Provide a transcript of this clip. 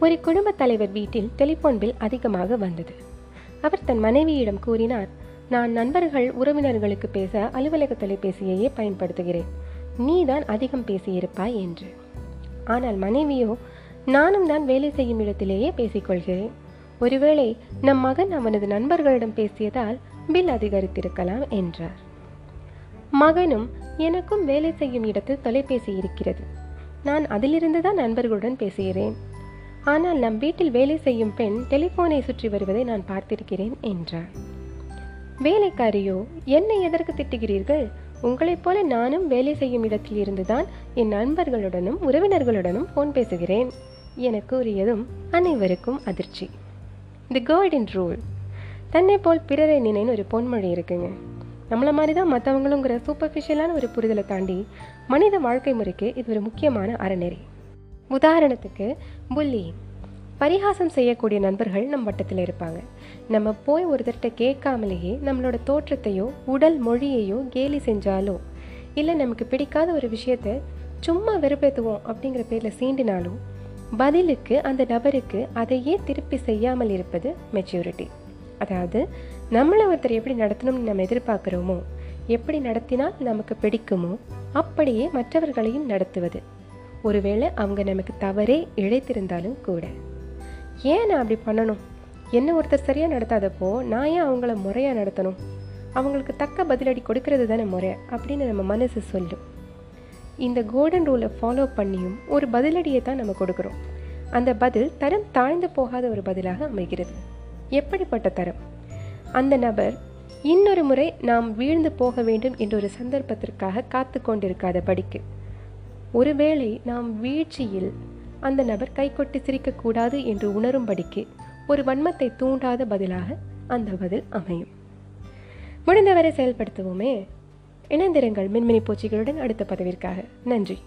ஒரு குடும்பத் தலைவர் வீட்டில் டெலிஃபோன் பில் அதிகமாக வந்தது. அவர் தன் மனைவியிடம் கூறினார் நான் நண்பர்கள் உறவினர்களுக்கு பேச அலுவலக தொலைபேசியையே பயன்படுத்துகிறேன். நீதான் அதிகம் பேசியிருப்பாய் என்று. ஆனால் மனைவியோ நானும் தான் வேலை செய்யும் இடத்திலேயே பேசிக்கொள்கிறேன். ஒருவேளை நம் மகன் அவனது நண்பர்களிடம் பேசியதால் பில் அதிகரித்திருக்கலாம் என்றார். மகனும் எனக்கும் வேலை செய்யும் இடத்தில் தொலைபேசி இருக்கிறது. நான் அதிலிருந்து தான் நண்பர்களுடன் பேசுகிறேன். ஆனால் நம் வீட்டில் வேலை செய்யும் பெண் டெலிஃபோனை சுற்றி வருவதை நான் பார்த்திருக்கிறேன் என்றார் வேலைக்காரியோ என்னை எதற்கு திட்டுகிறீர்கள்? உங்களைப் போல நானும் வேலை செய்யும் இடத்தில் இருந்துதான் என் நண்பர்களுடனும் உறவினர்களுடனும் ஃபோன் பேசுகிறேன் என கூறியதும் அனைவருக்கும் அதிர்ச்சி. தி கோல்டன் ரூல் தன்னை போல் பிறரை நினைன்னு ஒரு பொன்மொழி இருக்குங்க. நம்மளை மாதிரி தான் மற்றவங்களுங்கிற சூப்பர்ஃபிஷியலான ஒரு புரிதலை தாண்டி மனித வாழ்க்கை முறைக்கு இது ஒரு முக்கியமான அறநெறி. உதாரணத்துக்கு புல்லிங் பரிகாசம் செய்யக்கூடிய நண்பர்கள் நம் வட்டத்தில் இருப்பாங்க. நம்ம போய் ஒருத்தர்கிட்ட கேட்காமலேயே நம்மளோட தோற்றத்தையோ உடல் மொழியையோ கேலி செஞ்சாலோ இல்லை நமக்கு பிடிக்காத ஒரு விஷயத்த சும்மா வெறுப்பேற்றுவோம் அப்படிங்கிற பேரில் சீண்டினாலும் பதிலுக்கு அந்த நபருக்கு அதையே திருப்பி செய்யாமல் இருப்பது மெச்சூரிட்டி அதாவது நம்மளை ஒருத்தர் எப்படி நடத்தணும்னு நம்ம எதிர்பார்க்குறோமோ எப்படி நடத்தினால் நமக்கு பிடிக்குமோ அப்படியே மற்றவர்களையும் நடத்துவது. ஒருவேளை அவங்க நமக்கு தவறே இழைத்திருந்தாலும் கூட. ஏன் நான் அப்படி பண்ணணும்? என்ன ஒருத்தர் சரியாக நடத்தாதப்போ நான் ஏன் அவங்கள முறையாக நடத்தணும்? அவங்களுக்கு தக்க பதிலடி கொடுக்கறது தானே முறை அப்படின்னு நம்ம மனசு சொல்லும். இந்த கோல்டன் ரூலை ஃபாலோ பண்ணியும் ஒரு பதிலடியை தான் நம்ம கொடுக்குறோம். அந்த பதில் தரம் தாழ்ந்து போகாத ஒரு பதிலாக அமைகிறது. எப்படிப்பட்ட தரம்? அந்த நபர் இன்னொரு முறை நாம் வீழ்ந்து போக வேண்டும் என்ற ஒரு சந்தர்ப்பத்திற்காக காத்து கொண்டிருக்காத படிக்கு. ஒருவேளை நாம் வீழ்ச்சியில் அந்த நபர் கைகொட்டி சிரிக்கக்கூடாது என்று உணரும்படிக்கு ஒரு வன்மத்தை தூண்டாத பதிலாக அந்த பதில் அமையும். முடிந்தவரை செயல்படுத்துவோமே. இணைந்திருங்கள் மின்மினி பூச்சிகளுடன் அடுத்த பதவிற்காக. நன்றி.